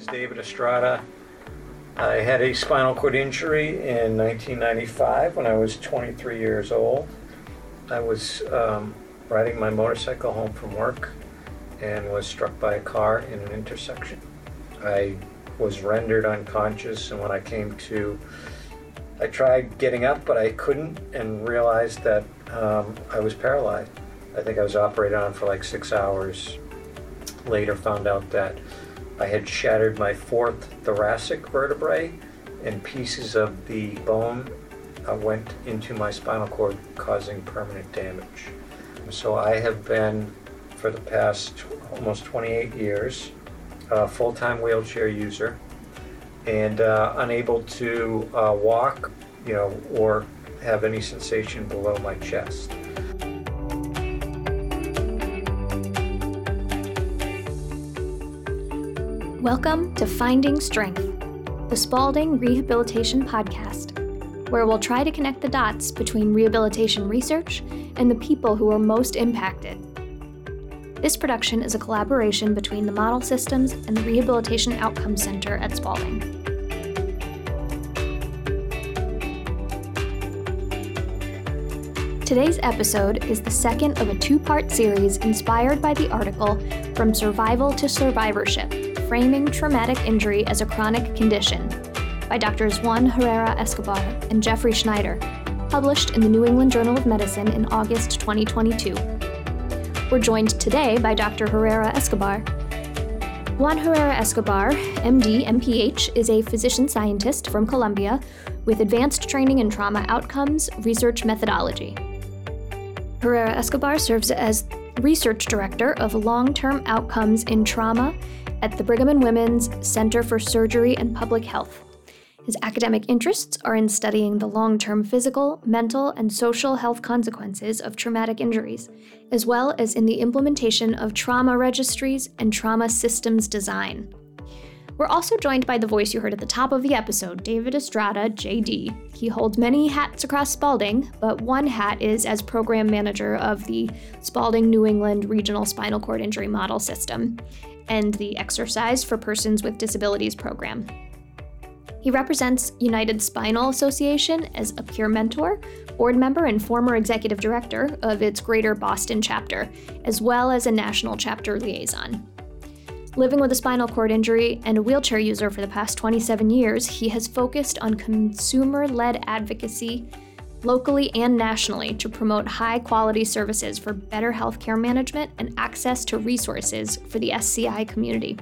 is David Estrada. I had a spinal cord injury in 1995 when I was 23 years old. I was um, riding my motorcycle home from work and was struck by a car in an intersection. I was rendered unconscious, and when I came to, I tried getting up, but I couldn't, and realized that um, I was paralyzed. I think I was operated on for like six hours. Later, found out that I had shattered my fourth thoracic vertebrae, and pieces of the bone uh, went into my spinal cord, causing permanent damage. So I have been, for the past almost 28 years, a full-time wheelchair user, and uh, unable to uh, walk, you know, or have any sensation below my chest. Welcome to Finding Strength, the Spaulding Rehabilitation Podcast, where we'll try to connect the dots between rehabilitation research and the people who are most impacted. This production is a collaboration between the Model Systems and the Rehabilitation Outcomes Center at Spaulding. Today's episode is the second of a two part series inspired by the article From Survival to Survivorship Framing Traumatic Injury as a Chronic Condition by Drs. Juan Herrera Escobar and Jeffrey Schneider, published in the New England Journal of Medicine in August 2022. We're joined today by Dr. Herrera Escobar. Juan Herrera Escobar, MD, MPH, is a physician scientist from Colombia with advanced training in trauma outcomes research methodology. Herrera Escobar serves as research director of long term outcomes in trauma at the Brigham and Women's Center for Surgery and Public Health. His academic interests are in studying the long term physical, mental, and social health consequences of traumatic injuries, as well as in the implementation of trauma registries and trauma systems design. We're also joined by the voice you heard at the top of the episode, David Estrada, JD. He holds many hats across Spaulding, but one hat is as program manager of the Spaulding New England Regional Spinal Cord Injury Model System and the Exercise for Persons with Disabilities program. He represents United Spinal Association as a peer mentor, board member, and former executive director of its Greater Boston chapter, as well as a national chapter liaison. Living with a spinal cord injury and a wheelchair user for the past 27 years, he has focused on consumer led advocacy locally and nationally to promote high quality services for better healthcare management and access to resources for the SCI community.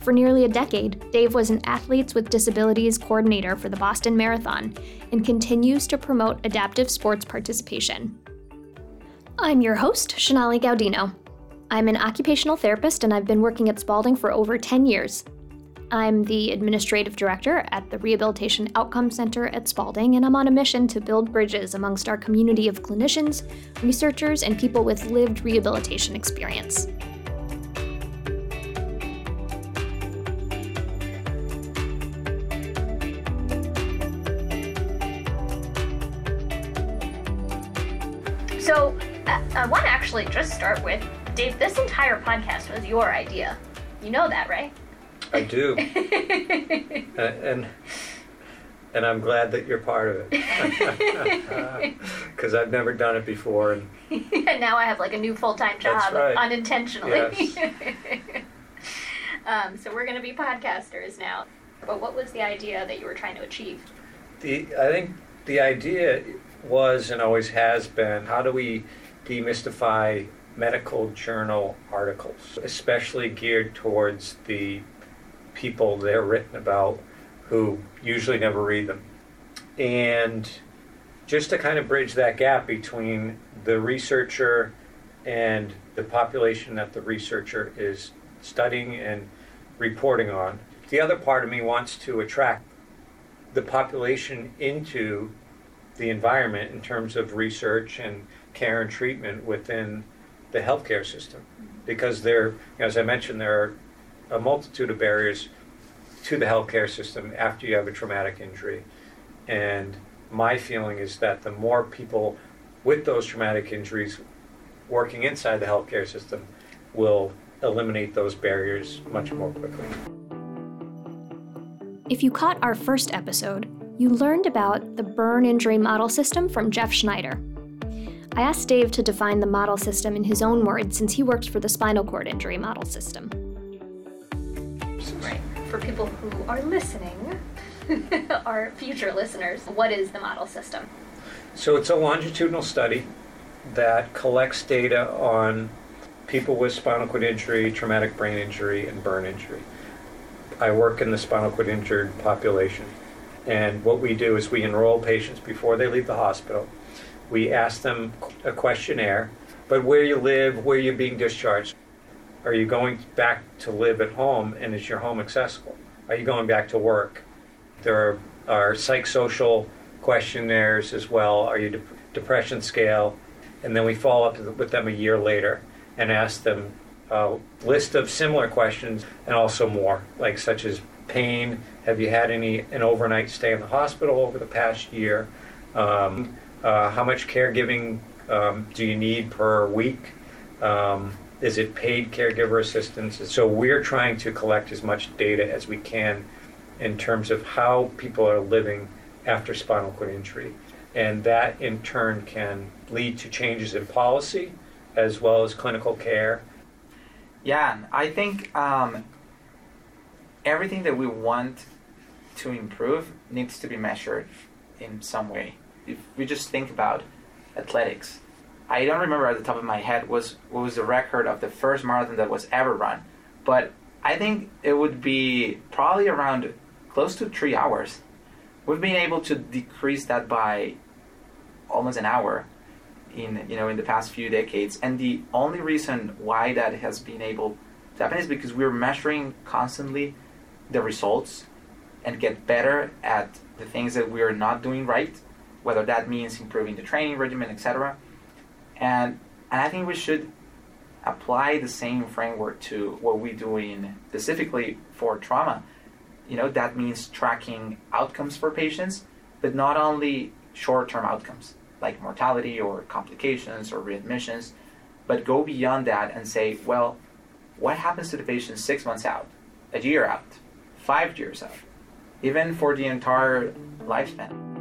For nearly a decade, Dave was an Athletes with Disabilities coordinator for the Boston Marathon and continues to promote adaptive sports participation. I'm your host, Shanali Gaudino. I'm an occupational therapist and I've been working at Spaulding for over 10 years. I'm the administrative director at the Rehabilitation Outcome Center at Spaulding, and I'm on a mission to build bridges amongst our community of clinicians, researchers, and people with lived rehabilitation experience. So, uh, I want to actually just start with Dave, this entire podcast was your idea. You know that, right? I do. uh, and and I'm glad that you're part of it because I've never done it before. And, and now I have like a new full time job right. unintentionally. Yes. um, so we're going to be podcasters now. But what was the idea that you were trying to achieve? The I think the idea was and always has been how do we demystify medical journal articles, especially geared towards the people they're written about who usually never read them. And just to kind of bridge that gap between the researcher and the population that the researcher is studying and reporting on. The other part of me wants to attract the population into the environment in terms of research and care and treatment within the healthcare system. Because there, as I mentioned, there are a multitude of barriers to the healthcare system after you have a traumatic injury. And my feeling is that the more people with those traumatic injuries working inside the healthcare system will eliminate those barriers much more quickly. If you caught our first episode, you learned about the burn injury model system from Jeff Schneider. I asked Dave to define the model system in his own words since he works for the spinal cord injury model system. Right. For people who are listening, our future listeners, what is the model system? So it's a longitudinal study that collects data on people with spinal cord injury, traumatic brain injury, and burn injury. I work in the spinal cord injured population. And what we do is we enroll patients before they leave the hospital. We ask them a questionnaire, but where you live, where you're being discharged. Are you going back to live at home and is your home accessible? Are you going back to work? There are, are psychosocial questionnaires as well. Are you de- depression scale? And then we follow up with them a year later and ask them a list of similar questions and also more, like such as pain. Have you had any an overnight stay in the hospital over the past year? Um, uh, how much caregiving um, do you need per week? Um, is it paid caregiver assistance? So we're trying to collect as much data as we can in terms of how people are living after spinal cord injury. And that in turn can lead to changes in policy as well as clinical care yeah, I think um, everything that we want to improve needs to be measured in some way. If we just think about athletics, I don't remember at the top of my head was what was the record of the first marathon that was ever run, but I think it would be probably around close to three hours. We've been able to decrease that by almost an hour in you know in the past few decades. And the only reason why that has been able to happen is because we're measuring constantly the results and get better at the things that we're not doing right, whether that means improving the training regimen, etc. And and I think we should apply the same framework to what we do in specifically for trauma. You know, that means tracking outcomes for patients, but not only short-term outcomes like mortality or complications or readmissions, but go beyond that and say, well, what happens to the patient six months out, a year out, five years out, even for the entire lifespan?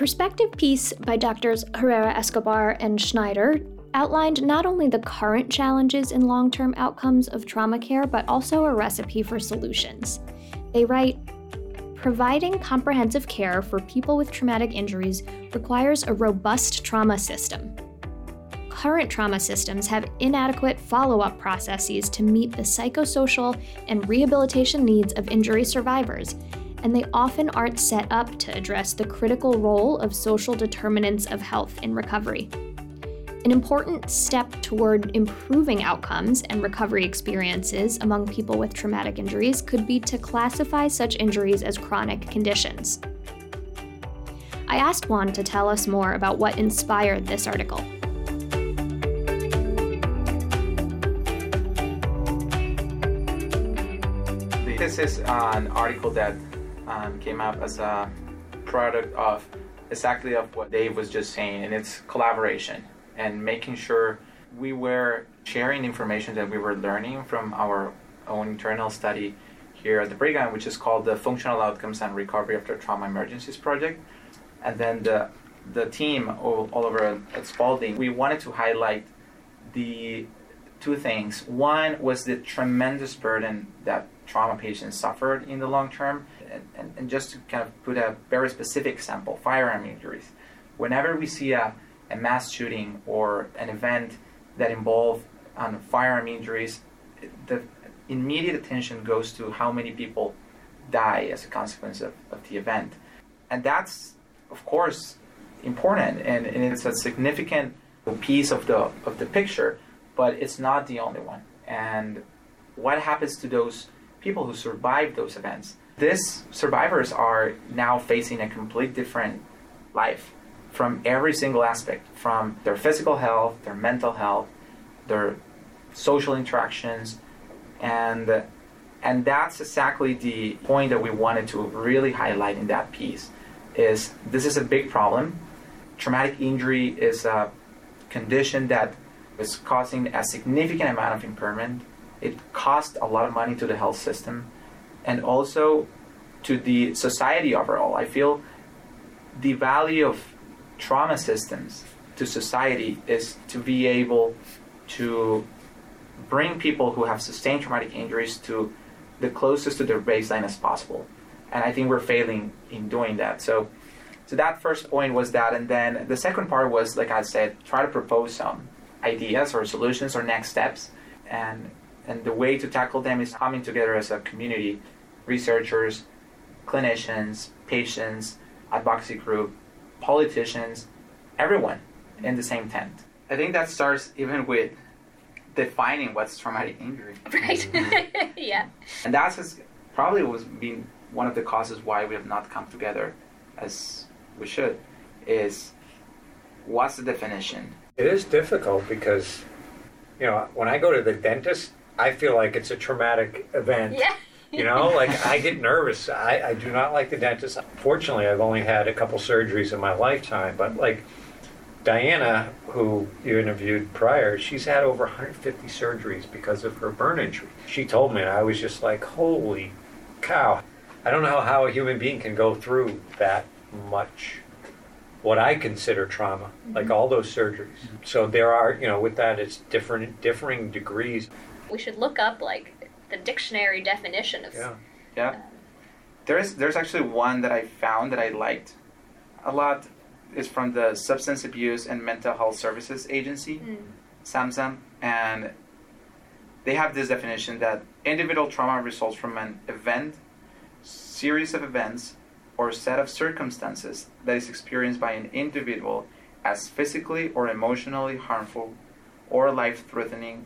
Perspective piece by doctors Herrera Escobar and Schneider outlined not only the current challenges in long term outcomes of trauma care, but also a recipe for solutions. They write Providing comprehensive care for people with traumatic injuries requires a robust trauma system. Current trauma systems have inadequate follow up processes to meet the psychosocial and rehabilitation needs of injury survivors, and they often aren't set up to address the critical role of social determinants of health in recovery. An important step toward improving outcomes and recovery experiences among people with traumatic injuries could be to classify such injuries as chronic conditions. I asked Juan to tell us more about what inspired this article. This is an article that um, came up as a product of exactly of what Dave was just saying, and it's collaboration and making sure we were sharing information that we were learning from our own internal study here at the Brigham, which is called the Functional Outcomes and Recovery After Trauma Emergencies Project. And then the, the team all, all over at Spaulding, we wanted to highlight the two things. One was the tremendous burden that trauma patients suffered in the long term. And, and, just to kind of put a very specific sample, firearm injuries. Whenever we see a a mass shooting or an event that involve um, firearm injuries, the immediate attention goes to how many people die as a consequence of, of the event. And that's, of course, important and, and it's a significant piece of the, of the picture, but it's not the only one. And what happens to those people who survive those events? These survivors are now facing a complete different life from every single aspect from their physical health, their mental health, their social interactions, and and that's exactly the point that we wanted to really highlight in that piece is this is a big problem traumatic injury is a condition that is causing a significant amount of impairment. It costs a lot of money to the health system and also to the society overall. I feel the value of trauma systems to society is to be able to bring people who have sustained traumatic injuries to the closest to their baseline as possible. And I think we're failing in doing that. So, so that first point was that, and then the second part was, like I said, try to propose some ideas or solutions or next steps, and and the way to tackle them is coming together as a community, researchers, clinicians, patients, advocacy group, politicians, everyone in the same tent. I think that starts even with defining what's traumatic injury. Right. Mm-hmm. yeah. And that's just probably was been one of the causes why we have not come together as we should is what's the definition? It is difficult because, you know, when I go to the dentist, I feel like it's a traumatic event. Yeah. You know, like I get nervous. I, I do not like the dentist. Fortunately, I've only had a couple surgeries in my lifetime, but like Diana, who you interviewed prior, she's had over 150 surgeries because of her burn injury. She told me, and I was just like, holy cow. I don't know how a human being can go through that much, what I consider trauma, like mm-hmm. all those surgeries. So there are, you know, with that, it's different, differing degrees. We should look up like the dictionary definition of. Yeah. Yeah. There's there's actually one that I found that I liked a lot. Is from the Substance Abuse and Mental Health Services Agency, Mm. SAMHSA, and they have this definition that individual trauma results from an event, series of events, or set of circumstances that is experienced by an individual as physically or emotionally harmful or life-threatening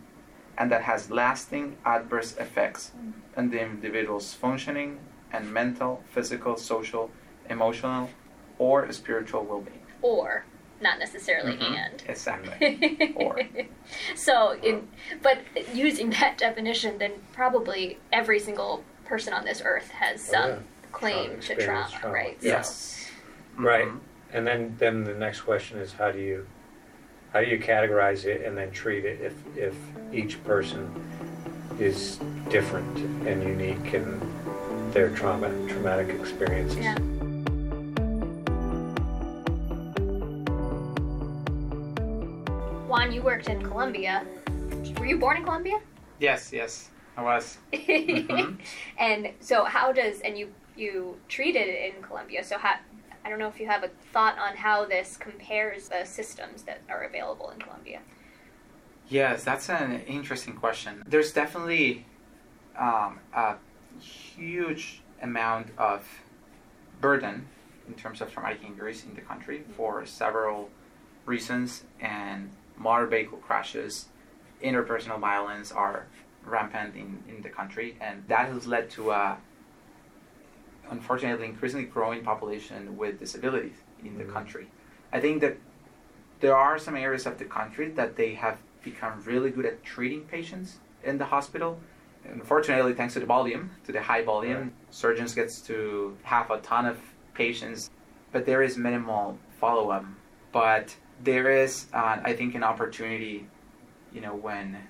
and that has lasting adverse effects on the individual's functioning and mental, physical, social, emotional, or spiritual well-being. Or not necessarily Mhm. and. Exactly. Or. so in but using that definition, then probably every single person on this earth has Oh, some yeah. claim Trauma, to experience trauma, trauma. right? So- Yes. Right. And then, then the next question is how do you how do you categorize it and then treat it if if each person is different and unique in their trauma traumatic experiences. Yeah. Juan, you worked in Colombia. Were you born in Colombia? Yes, yes, I was. Mhm. And so, how does and you you treated it in Colombia? So, how I don't know if you have a thought on how this compares the systems that are available in Colombia. Yes, that's an interesting question. There's definitely um, a huge amount of burden in terms of traumatic injuries in the country for several reasons, and motor vehicle crashes, interpersonal violence are rampant in, in the country, and that has led to a unfortunately increasingly growing population with disabilities in the Mhm. country. I think that there are some areas of the country that they have become really good at treating patients in the hospital. Unfortunately, thanks to the volume, to the high volume, Right. surgeons gets to have a ton of patients, but there is minimal follow-up. But there is, uh, I think, an opportunity, you know, when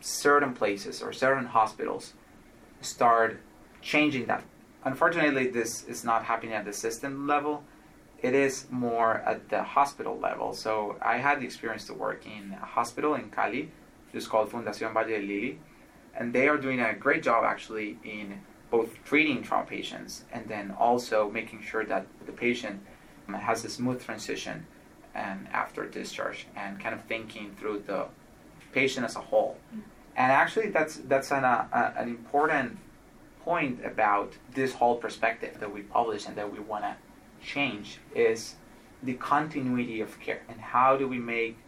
certain places or certain hospitals start changing that. Unfortunately, this is not happening at the system level. It is more at the hospital level. So I had the experience to work in a hospital in Cali, it's called Fundación Valle del Lili, and they are doing a great job actually in both treating trauma patients and then also making sure that the patient has a smooth transition and after discharge and kind of thinking through the patient as a whole. And actually, that's that's an, uh, an important point about this whole perspective that we publish and that we want to change is the continuity of care and how do we make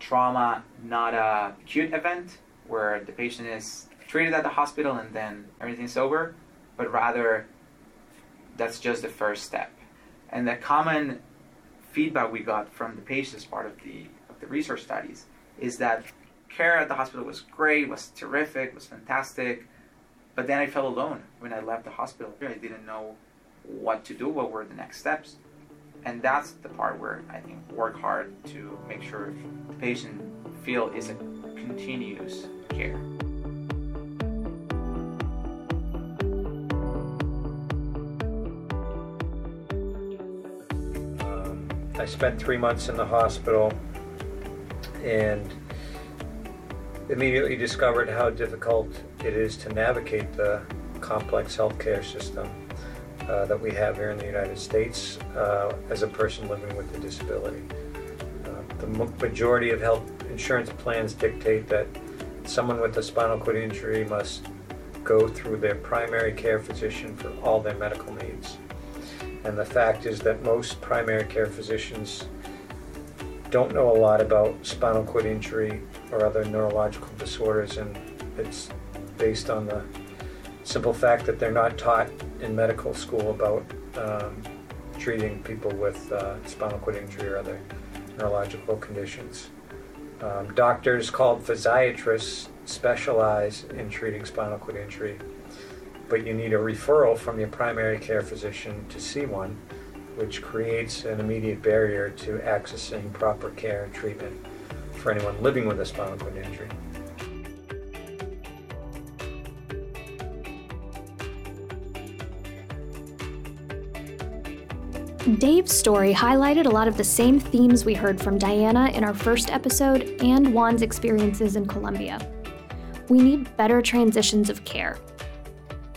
trauma not a acute event where the patient is treated at the hospital and then everything's over, but rather that's just the first step. And the common feedback we got from the patients part of the of the research studies is that care at the hospital was great, was terrific, was fantastic, but then I felt alone when I left the hospital. I didn't know what to do, what were the next steps. And that's the part where I think work hard to make sure the patient feel is a continuous care. Um, I spent three months in the hospital and immediately discovered how difficult it is to navigate the complex healthcare system uh, that we have here in the United States uh, as a person living with a disability. Uh, the majority of health insurance plans dictate that someone with a spinal cord injury must go through their primary care physician for all their medical needs. And the fact is that most primary care physicians don't know a lot about spinal cord injury or other neurological disorders, and it's based on the simple fact that they're not taught in medical school about um, treating people with uh, spinal cord injury or other neurological conditions. Um, doctors called physiatrists specialize in treating spinal cord injury, but you need a referral from your primary care physician to see one which creates an immediate barrier to accessing proper care and treatment for anyone living with a spinal cord injury. Dave's story highlighted a lot of the same themes we heard from Diana in our first episode and Juan's experiences in Colombia. We need better transitions of care,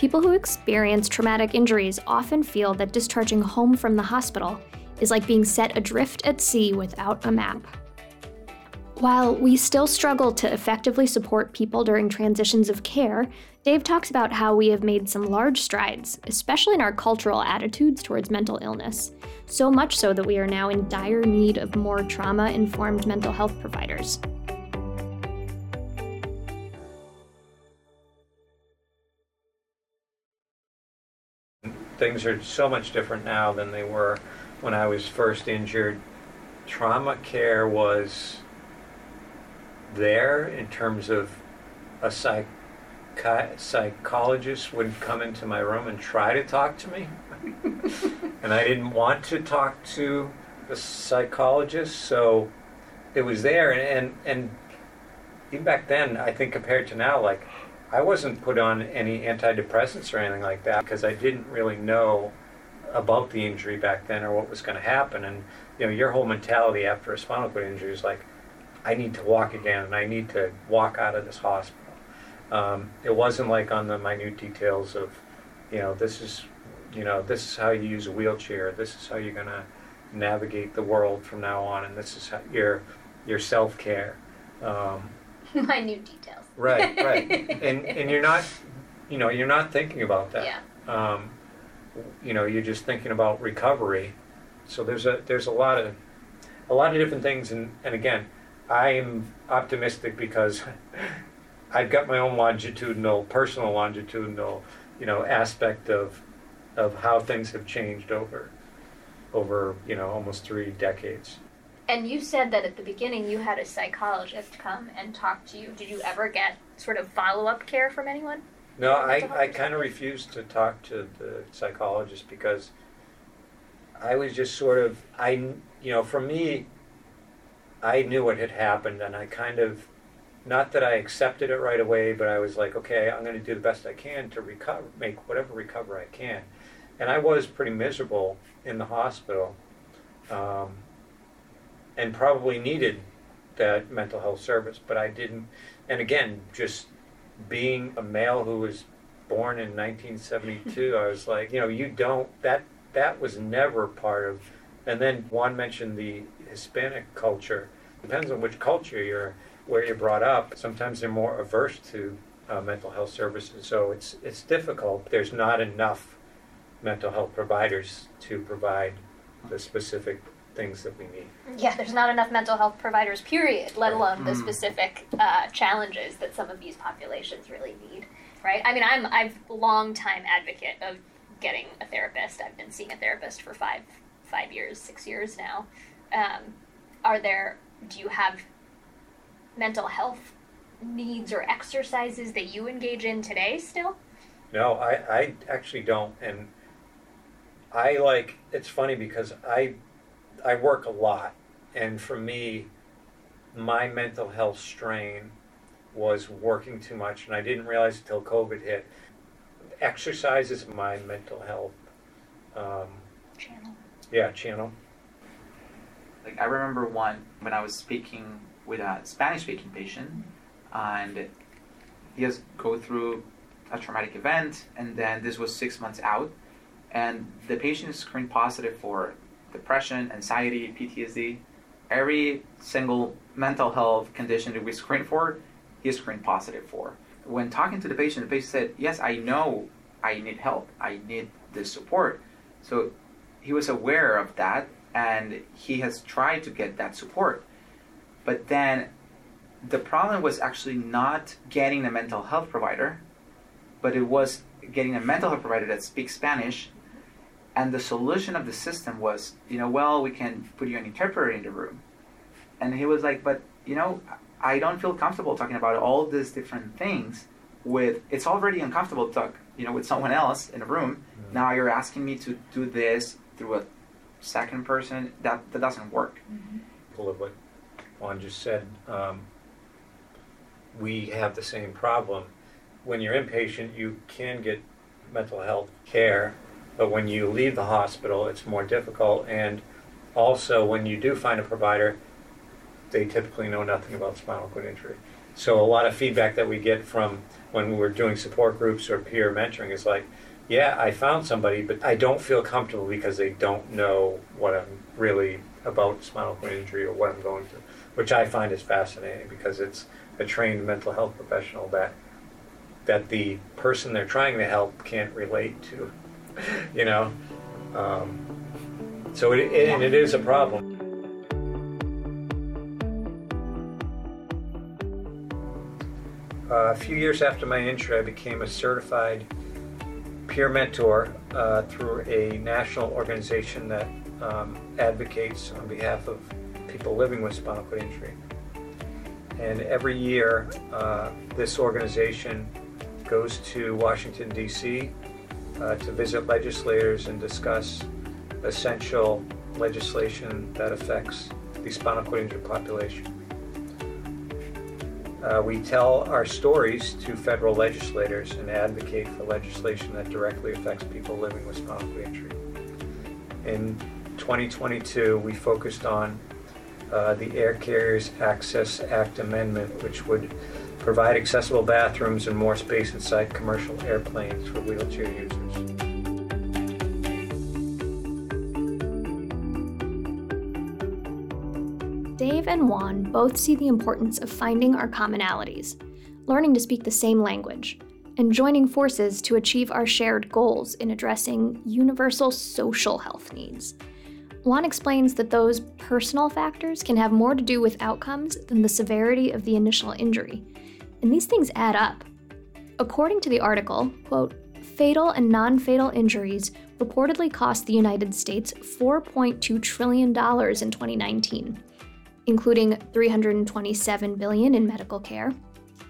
People who experience traumatic injuries often feel that discharging home from the hospital is like being set adrift at sea without a map. While we still struggle to effectively support people during transitions of care, Dave talks about how we have made some large strides, especially in our cultural attitudes towards mental illness. So much so that we are now in dire need of more trauma informed mental health providers. things are so much different now than they were when I was first injured. Trauma care was there in terms of a psych- psychologist would come into my room and try to talk to me. and I didn't want to talk to the psychologist, so it was there. And, and, and even back then, I think compared to now, like I wasn't put on any antidepressants or anything like that because I didn't really know about the injury back then or what was going to happen. And you know, your whole mentality after a spinal cord injury is like, I need to walk again and I need to walk out of this hospital. Um, it wasn't like on the minute details of, you know, this is, you know, this is how you use a wheelchair. This is how you're going to navigate the world from now on, and this is how your your self care. Um, minute details. Right, right. and and you're not, you know, you're not thinking about that. Yeah. Um, you know, you're just thinking about recovery. So there's a there's a lot of a lot of different things, and and again, I'm optimistic because I've got my own longitudinal, personal longitudinal, you know, aspect of of how things have changed over over you know almost three decades. And you said that at the beginning you had a psychologist come and talk to you. Did you ever get sort of follow up care from anyone? No, I, I kind of refused to talk to the psychologist because I was just sort of, I, you know, for me, I knew what had happened and I kind of, not that I accepted it right away, but I was like, okay, I'm going to do the best I can to recover, make whatever recover I can. And I was pretty miserable in the hospital. Um, and probably needed that mental health service, but I didn't. And again, just being a male who was born in 1972, I was like, you know, you don't that that was never part of. And then Juan mentioned the Hispanic culture. Depends on which culture you're, where you're brought up. Sometimes they're more averse to uh, mental health services, so it's it's difficult. There's not enough mental health providers to provide the specific things that we need. Yeah, there's not enough mental health providers, period, let alone the mm. specific uh, challenges that some of these populations really need, right? I mean, I'm I've long time advocate of getting a therapist. I've been seeing a therapist for five five years, six years now. Um, are there? Do you have mental health needs or exercises that you engage in today still? No, I, I actually don't. And I like, it's funny because I I work a lot, and for me, my mental health strain was working too much, and I didn't realize until COVID hit. Exercise is my mental health um. Yeah channel. Like I remember one when I was speaking with a Spanish-speaking patient, and he has go through a traumatic event, and then this was six months out, and the patient is screened positive for depression, anxiety, PTSD, every single mental health condition that we screen for, he screened positive for. When talking to the patient, the patient said, "Yes, I know I need help. I need this support." So he was aware of that, and he has tried to get that support. But then the problem was actually not getting a mental health provider, but it was getting a mental health provider that speaks Spanish. And the solution of the system was, you know, well, we can put you an interpreter in the room. And he was like, but, you know, I don't feel comfortable talking about all these different things with, it's already uncomfortable to talk, you know, with someone else in a room. Mhm. Now you're asking me to do this through a second person. That, that doesn't work. Full of what Juan just said. Um, we have the same problem. When you're inpatient, you can get mental health care, but when you leave the hospital, it's more difficult. And also, when you do find a provider, they typically know nothing about spinal cord injury. So, a lot of feedback that we get from when we're doing support groups or peer mentoring is like, yeah, I found somebody, but I don't feel comfortable because they don't know what I'm really about spinal cord injury or what I'm going through, which I find is fascinating because it's a trained mental health professional that that the person they're trying to help can't relate to, you know. Um, so it, it, it is a problem. Uh, a few years after my injury, I became a certified peer mentor uh, through a national organization that um, advocates on behalf of people living with spinal cord injury. And every year, uh, this organization goes to Washington, D.C. Uh, to visit legislators and discuss essential legislation that affects the spinal cord injury population. Uh, we tell our stories to federal legislators and advocate for legislation that directly affects people living with spinal injury. In 2022, we focused on uh, the Air Carriers Access Act amendment, which would provide accessible bathrooms and more space inside commercial airplanes for wheelchair users. Dave and Juan both see the importance of finding our commonalities, learning to speak the same language, and joining forces to achieve our shared goals in addressing universal social health needs. Juan explains that those personal factors can have more to do with outcomes than the severity of the initial injury, and these things add up. According to the article, quote, fatal and non-fatal injuries reportedly cost the United States $4.2 trillion in 2019 including 327 billion in medical care,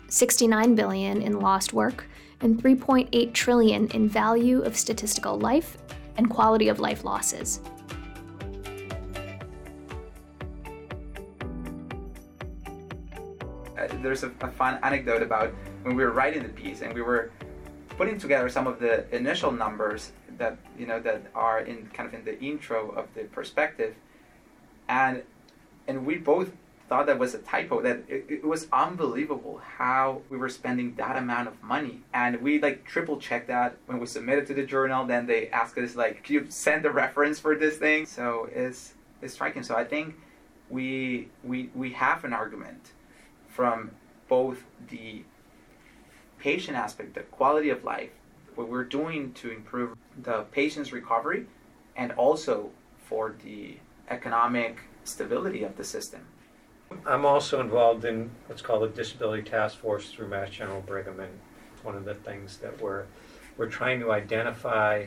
69 billion in lost work, and 3.8 trillion in value of statistical life and quality of life losses. uh, there's a, a fun anecdote about when we were writing the piece and we were putting together some of the initial numbers that you know that are in kind of in the intro of the perspective and and we both thought that was a typo that it, it was unbelievable how we were spending that amount of money. And we like triple checked that when we submitted to the journal. Then they asked us like can you send a reference for this thing? So it's it's striking. So i think we we we have an argument from both the patient aspect, the quality of life, what we're doing to improve the patient's recovery, and also for the economic stability of the system. I'm also involved in what's called the Disability Task Force through Mass General Brigham, and it's one of the things that we're we're trying to identify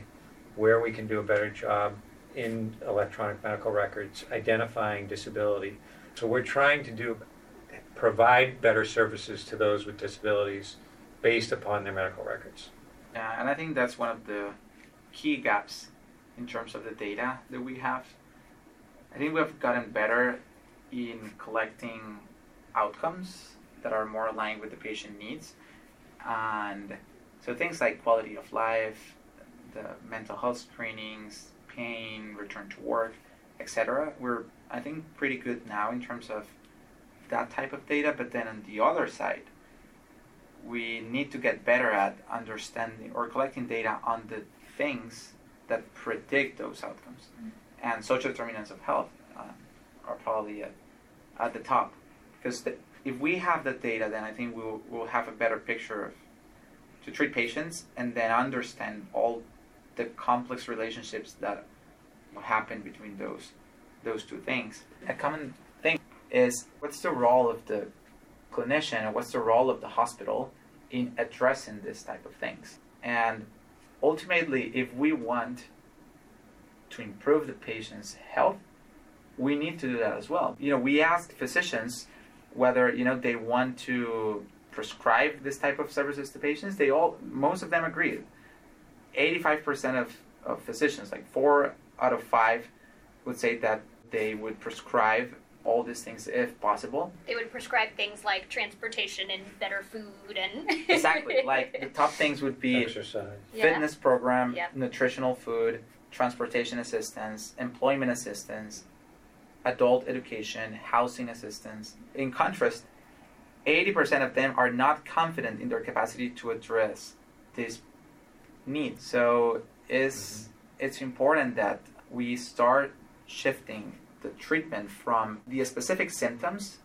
where we can do a better job in electronic medical records, identifying disability. So we're trying to do provide better services to those with disabilities based upon their medical records. Yeah, and I think that's one of the key gaps in terms of the data that we have. I think we've gotten better in collecting outcomes that are more aligned with the patient needs. And so things like quality of life, the mental health screenings, pain, return to work, etc. We're I think pretty good now in terms of that type of data, but then on the other side, we need to get better at understanding or collecting data on the things that predict those outcomes. Mm-hmm. And social determinants of health uh, are probably at, at the top. Because the, if we have the data, then I think we'll, we'll have a better picture of to treat patients and then understand all the complex relationships that happen between those those two things. A common thing is what's the role of the clinician and what's the role of the hospital in addressing this type of things. And ultimately, if we want to improve the patient's health, we need to do that as well. You know, we ask physicians whether you know they want to prescribe this type of services to patients. They all, most of them agree. Eighty-five percent of of physicians, like four out of five, would say that they would prescribe all these things if possible. They would prescribe things like transportation and better food and exactly like the top things would be exercise, fitness yeah. program, yep. nutritional food, transportation assistance, employment assistance, adult education, housing assistance. In contrast, 80% of them are not confident in their capacity to address these needs. So it's mm-hmm. it's important that we start shifting the treatment from the specific symptoms,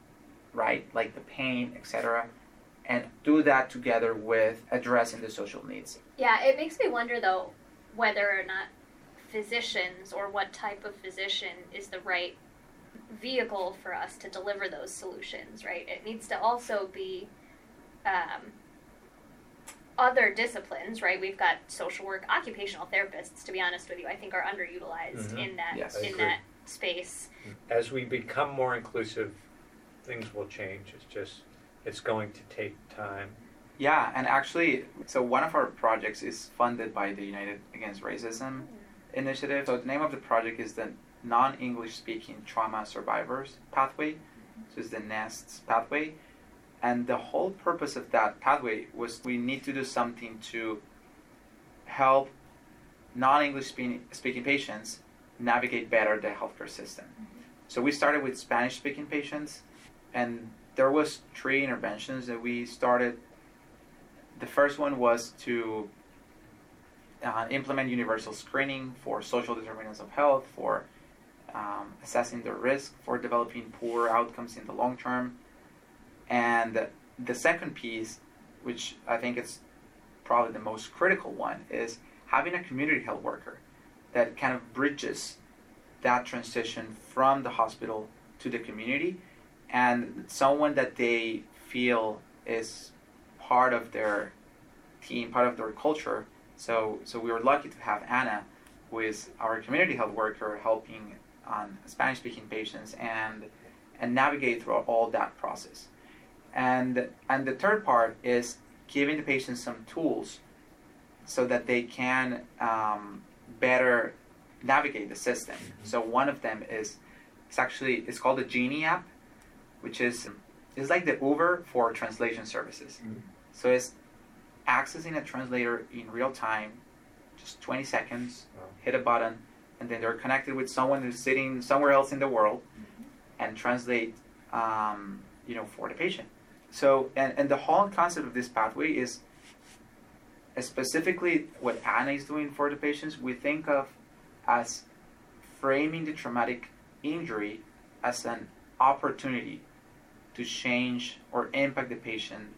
right, like the pain, etc., and do that together with addressing the social needs. Yeah, it makes me wonder though whether or not physicians or what type of physician is the right vehicle for us to deliver those solutions, right? It needs to also be um, other disciplines, right? We've got social work, occupational therapists. To be honest with you, I think are underutilized mm-hmm. in that yes, in that space. As we become more inclusive, things will change. It's just, it's going to take time. Yeah, and actually, so one of our projects is funded by the United Against Racism initiative. So the name of the project is the Non-English Speaking Trauma Survivors Pathway. So it's the NEST pathway. And the whole purpose of that pathway was we need to do something to help non-English speaking patients navigate better the healthcare system. Mm-hmm. So we started with Spanish speaking patients and there was three interventions that we started. The first one was to uh, implement universal screening for social determinants of health, for um, assessing the risk for developing poor outcomes in the long term. And the second piece, which I think is probably the most critical one, is having a community health worker that kind of bridges that transition from the hospital to the community and someone that they feel is part of their team, part of their culture. So, so we were lucky to have Anna, who is our community health worker, helping on Spanish-speaking patients and and navigate through all that process. And and the third part is giving the patients some tools so that they can um, better navigate the system. So one of them is it's actually it's called the Jeenie app, which is it's like the Uber for translation services. Mm-hmm. So it's accessing a translator in real time, just 20 seconds, wow. hit a button, and then they're connected with someone who's sitting somewhere else in the world mm-hmm. and translate, um, you know, for the patient. So, and, and the whole concept of this pathway is specifically what Anna is doing for the patients. We think of as framing the traumatic injury as an opportunity to change or impact the patient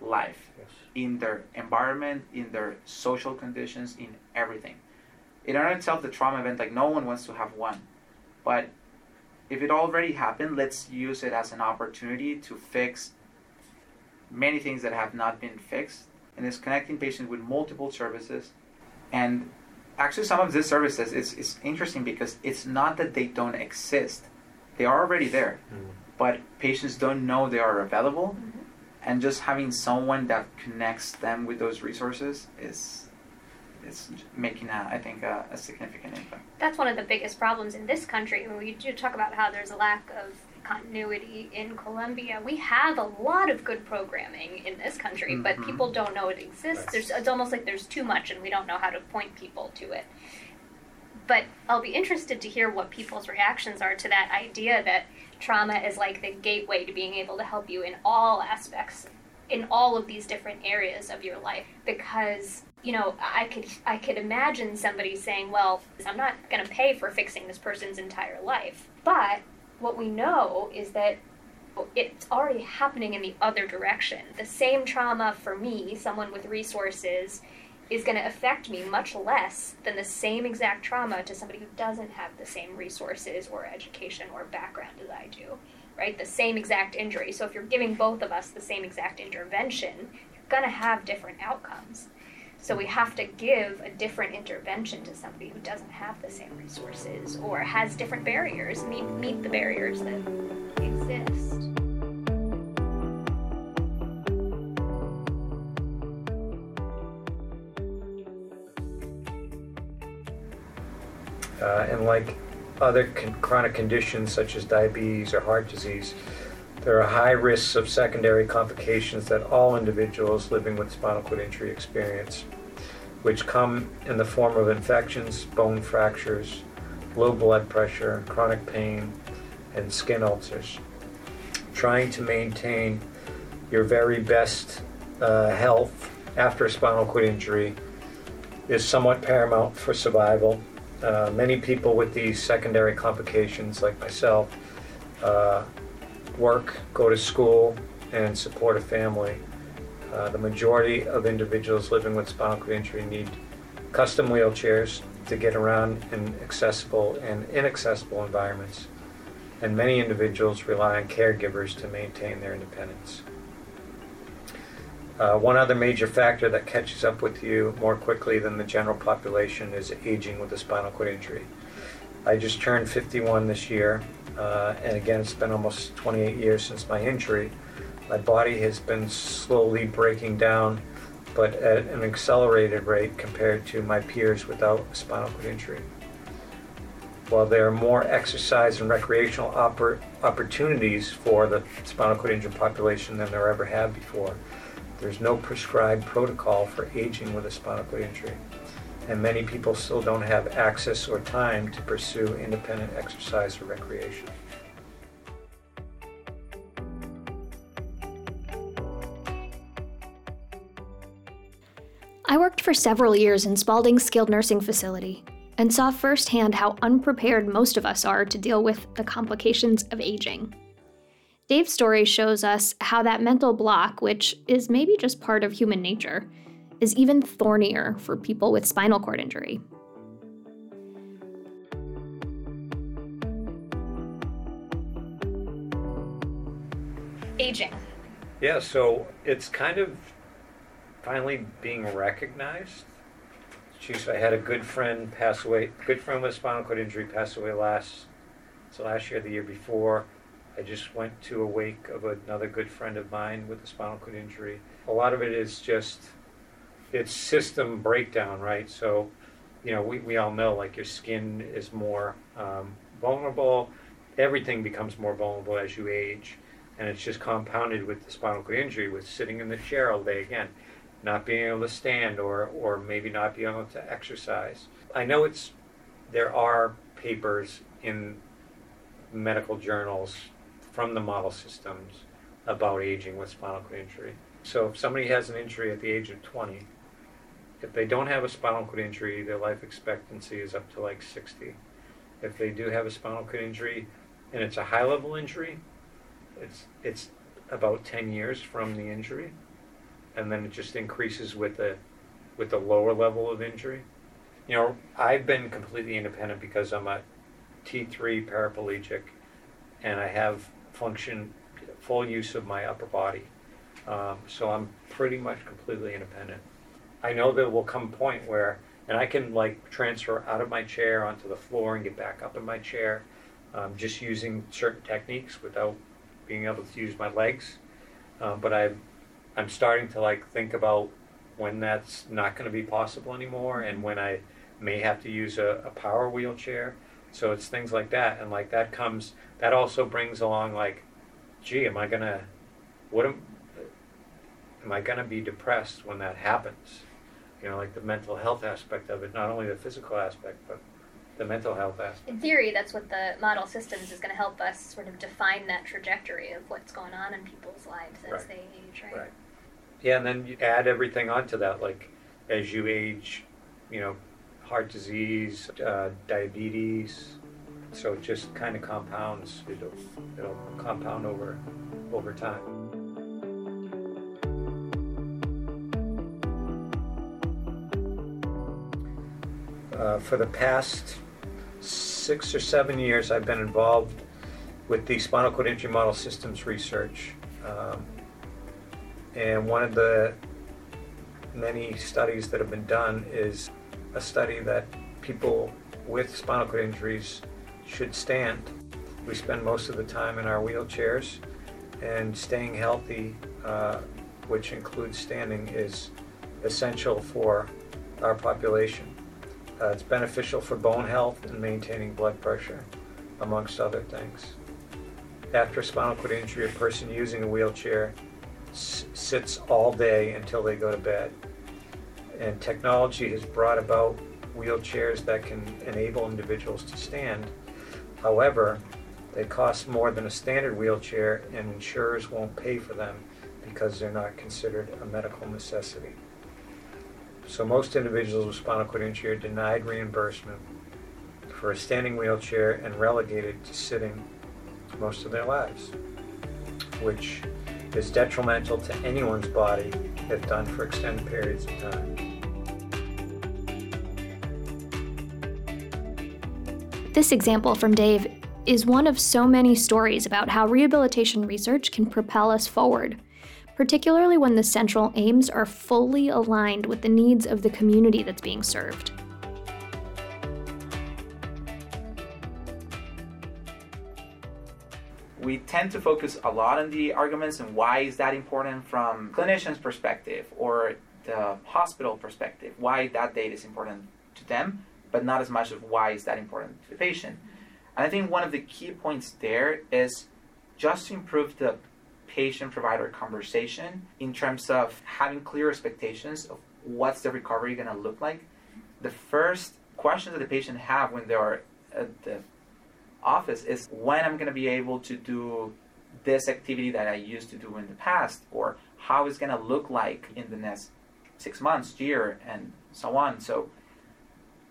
life yes. in their environment, in their social conditions, in everything. In and of itself, the trauma event, like no one wants to have one, but if it already happened, let's use it as an opportunity to fix many things that have not been fixed. And it's connecting patients with multiple services and actually some of these services is, is interesting because it's not that they don't exist they are already there mm-hmm. but patients don't know they are available mm-hmm. And just having someone that connects them with those resources is it's making, a, I think, a, a significant impact. That's one of the biggest problems in this country. When we do talk about how there's a lack of continuity in Colombia. We have a lot of good programming in this country, mm-hmm. but people don't know it exists. There's, it's almost like there's too much, and we don't know how to point people to it. But I'll be interested to hear what people's reactions are to that idea that trauma is like the gateway to being able to help you in all aspects in all of these different areas of your life. Because you know i could i could imagine somebody saying well i'm not going to pay for fixing this person's entire life. But what we know is that it's already happening in the other direction. The same trauma for me someone with resources is going to affect me much less than the same exact trauma to somebody who doesn't have the same resources or education or background as I do, right? The same exact injury. So if you're giving both of us the same exact intervention, you're going to have different outcomes. So we have to give a different intervention to somebody who doesn't have the same resources or has different barriers, meet, meet the barriers that exist. Uh, and like other con- chronic conditions such as diabetes or heart disease, there are high risks of secondary complications that all individuals living with spinal cord injury experience, which come in the form of infections, bone fractures, low blood pressure, chronic pain, and skin ulcers. Trying to maintain your very best uh, health after a spinal cord injury is somewhat paramount for survival uh, many people with these secondary complications, like myself, uh, work, go to school, and support a family. Uh, the majority of individuals living with spinal cord injury need custom wheelchairs to get around in accessible and inaccessible environments, and many individuals rely on caregivers to maintain their independence. Uh, one other major factor that catches up with you more quickly than the general population is aging with a spinal cord injury. I just turned 51 this year, uh, and again, it's been almost 28 years since my injury. My body has been slowly breaking down, but at an accelerated rate compared to my peers without spinal cord injury. While there are more exercise and recreational oppor- opportunities for the spinal cord injury population than there ever have before, there's no prescribed protocol for aging with a spinal cord injury, and many people still don't have access or time to pursue independent exercise or recreation. I worked for several years in Spaulding's skilled nursing facility and saw firsthand how unprepared most of us are to deal with the complications of aging. Dave's story shows us how that mental block, which is maybe just part of human nature, is even thornier for people with spinal cord injury. Aging. Yeah, so it's kind of finally being recognized. Jeez, I had a good friend pass away, good friend with spinal cord injury pass away last, so last year, the year before I just went to a wake of another good friend of mine with a spinal cord injury. A lot of it is just it's system breakdown, right? So, you know, we, we all know like your skin is more um, vulnerable. Everything becomes more vulnerable as you age, and it's just compounded with the spinal cord injury, with sitting in the chair all day again, not being able to stand, or or maybe not being able to exercise. I know it's there are papers in medical journals from the model systems about aging with spinal cord injury. So if somebody has an injury at the age of 20, if they don't have a spinal cord injury, their life expectancy is up to like 60. If they do have a spinal cord injury and it's a high level injury, it's it's about 10 years from the injury and then it just increases with the with the lower level of injury. You know, I've been completely independent because I'm a T3 paraplegic and I have function, full use of my upper body. Um, so I'm pretty much completely independent. I know there will come a point where, and I can like transfer out of my chair onto the floor and get back up in my chair, um, just using certain techniques without being able to use my legs. Um, but I, I'm starting to like think about when that's not going to be possible anymore and when I may have to use a, a power wheelchair. So it's things like that. And like that comes, that also brings along like, gee, am I to, what am, am I to be depressed when that happens? You know, like the mental health aspect of it, not only the physical aspect, but the mental health aspect. In theory, that's what the model systems is going to help us sort of define that trajectory of what's going on in people's lives as Right. they age, right? Right. Yeah, and then you add everything onto that, like as you age, you know, heart disease, uh, diabetes. So it just kind of compounds. It'll, it'll compound over over time. Uh, for the past six or seven years, I've been involved with the spinal cord injury model systems research. Um, and one of the many studies that have been done is a study that people with spinal cord injuries should stand. We spend most of the time in our wheelchairs, and staying healthy, uh, which includes standing, is essential for our population. Uh, it's beneficial for bone health and maintaining blood pressure, amongst other things. After a spinal cord injury, a person using a wheelchair s- sits all day until they go to bed. And technology has brought about wheelchairs that can enable individuals to stand. However, they cost more than a standard wheelchair, and insurers won't pay for them because they're not considered a medical necessity. So most individuals with spinal cord injury are denied reimbursement for a standing wheelchair and relegated to sitting most of their lives, which is detrimental to anyone's body if done for extended periods of time. This example from Dave is one of so many stories about how rehabilitation research can propel us forward, particularly when the central aims are fully aligned with the needs of the community that's being served. we tend to focus a lot on the arguments and why is that important from clinician's perspective or the hospital perspective why that data is important to them but not as much of why is that important to the patient. And i think one of the key points there is just to improve the patient provider conversation in terms of having clear expectations of what's the recovery going to look like. The first question that the patient have when they are at the office is when I'm going to be able to do this activity that I used to do in the past, or how it's going to look like in the next six months, year, and so on. So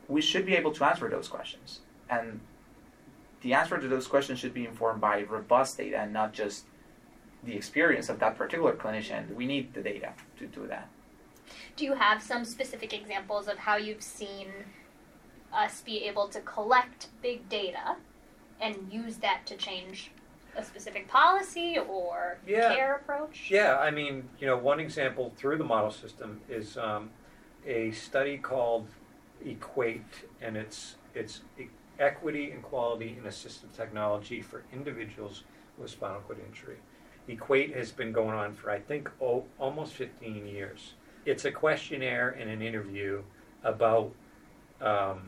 we should be able to answer those questions. And the answer to those questions should be informed by robust data and not just the experience of that particular clinician. We need the data to do that. Do you have some specific examples of how you've seen us be able to collect big data and use that to change a specific policy or Yeah. care approach? Yeah, I mean, you know, one example through the model system is um, a study called Equate, and it's it's equity and quality in assistive technology for individuals with spinal cord injury. Equate has been going on for I think almost 15 years. It's a questionnaire and an interview about um,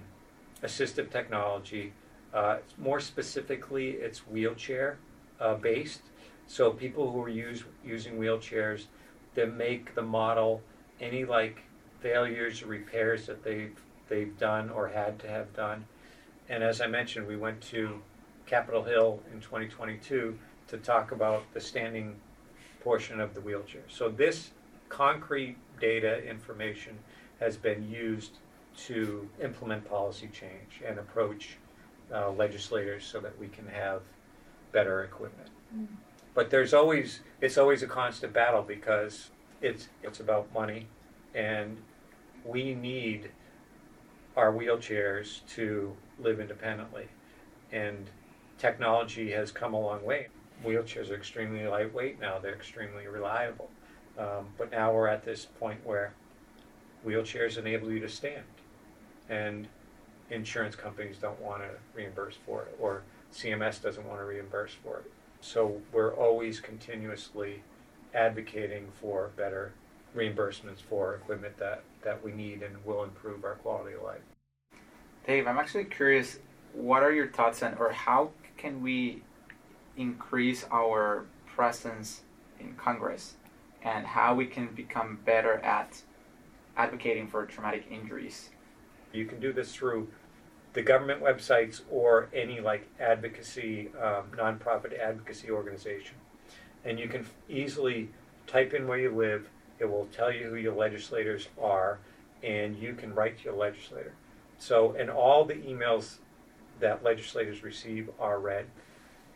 assistive technology. Uh, more specifically, it's wheelchair uh, based. So people who are use, using wheelchairs, they make the model any like failures or repairs that they've they've done or had to have done. And as I mentioned, we went to Capitol Hill in 2022 to talk about the standing portion of the wheelchair. So this concrete data information has been used to implement policy change and approach uh, legislators so that we can have better equipment. But there's always it's always a constant battle because it's it's about money, and we need our wheelchairs to live independently, and technology has come a long way. Wheelchairs are extremely lightweight now; they're extremely reliable. Um, but now we're at this point where wheelchairs enable you to stand, and insurance companies don't want to reimburse for it, or CMS doesn't want to reimburse for it. So we're always continuously advocating for better reimbursements for equipment that, that we need and will improve our quality of life. Dave, I'm actually curious. What are your thoughts on, or how can we increase our presence in Congress, and how we can become better at advocating for traumatic injuries? You can do this through the government websites or any like advocacy, um, nonprofit advocacy organization. And you can easily type in where you live, it will tell you who your legislators are, and you can write to your legislator. So, and all the emails that legislators receive are read.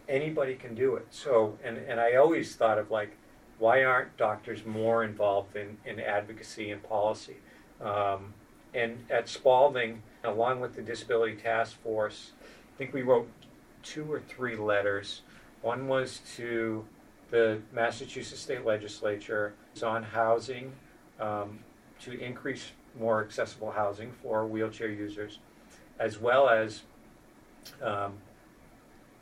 Anybody can do it. So, and, and I always thought of like, why aren't doctors more involved in, in advocacy and policy? Um, and at Spaulding, along with the Disability Task Force, I think we wrote two or three letters. One was to the Massachusetts State Legislature is on housing um, to increase more accessible housing for wheelchair users, as well as um,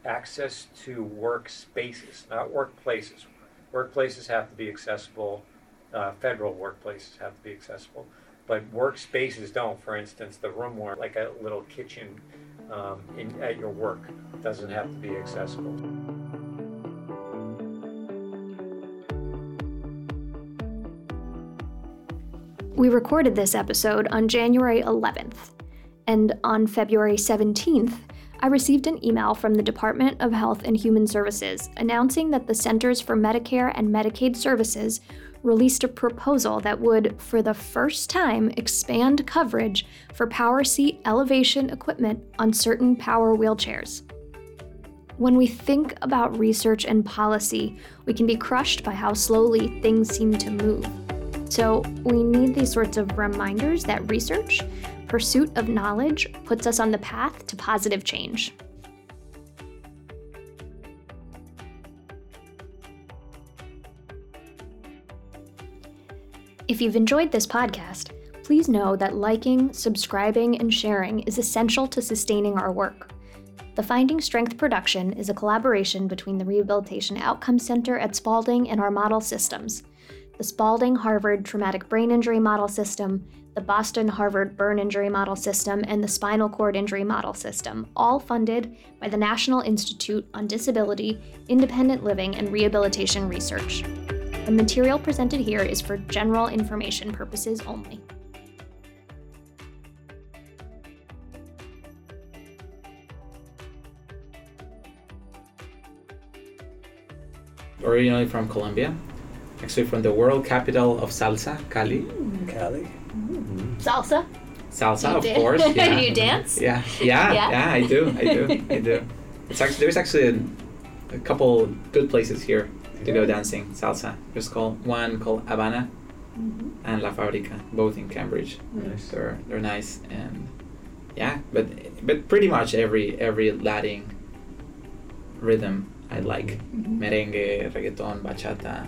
access to workspaces, not workplaces. Workplaces have to be accessible. Uh, federal workplaces have to be accessible but workspaces don't. For instance, the room where like a little kitchen um, in, at your work doesn't have to be accessible. We recorded this episode on January 11th, and on February 17th, I received an email from the Department of Health and Human Services announcing that the Centers for Medicare and Medicaid Services released a proposal that would, for the first time, expand coverage for power seat elevation equipment on certain power wheelchairs. When we think about research and policy, we can be crushed by how slowly things seem to move. So, we need these sorts of reminders that research, pursuit of knowledge, puts us on the path to positive change. If you've enjoyed this podcast, please know that liking, subscribing, and sharing is essential to sustaining our work. The Finding Strength production is a collaboration between the Rehabilitation Outcomes Center at Spaulding and our model systems the Spaulding Harvard Traumatic Brain Injury Model System, the Boston Harvard Burn Injury Model System, and the Spinal Cord Injury Model System, all funded by the National Institute on Disability, Independent Living, and Rehabilitation Research. The material presented here is for general information purposes only. Originally from Colombia, actually from the world capital of salsa, Cali. Cali. Salsa? Salsa, You of dan- course. Yeah. you dance? Yeah, yeah, Yeah? yeah, I do, I do, I do. It's actually there's actually a, a couple good places here to go dancing salsa. There's called one called Havana mm-hmm. and La Fabrica, both in Cambridge. Nice. They're they're nice and yeah, but but pretty much every every Latin rhythm I like. Mm-hmm. Merengue, reggaeton, bachata,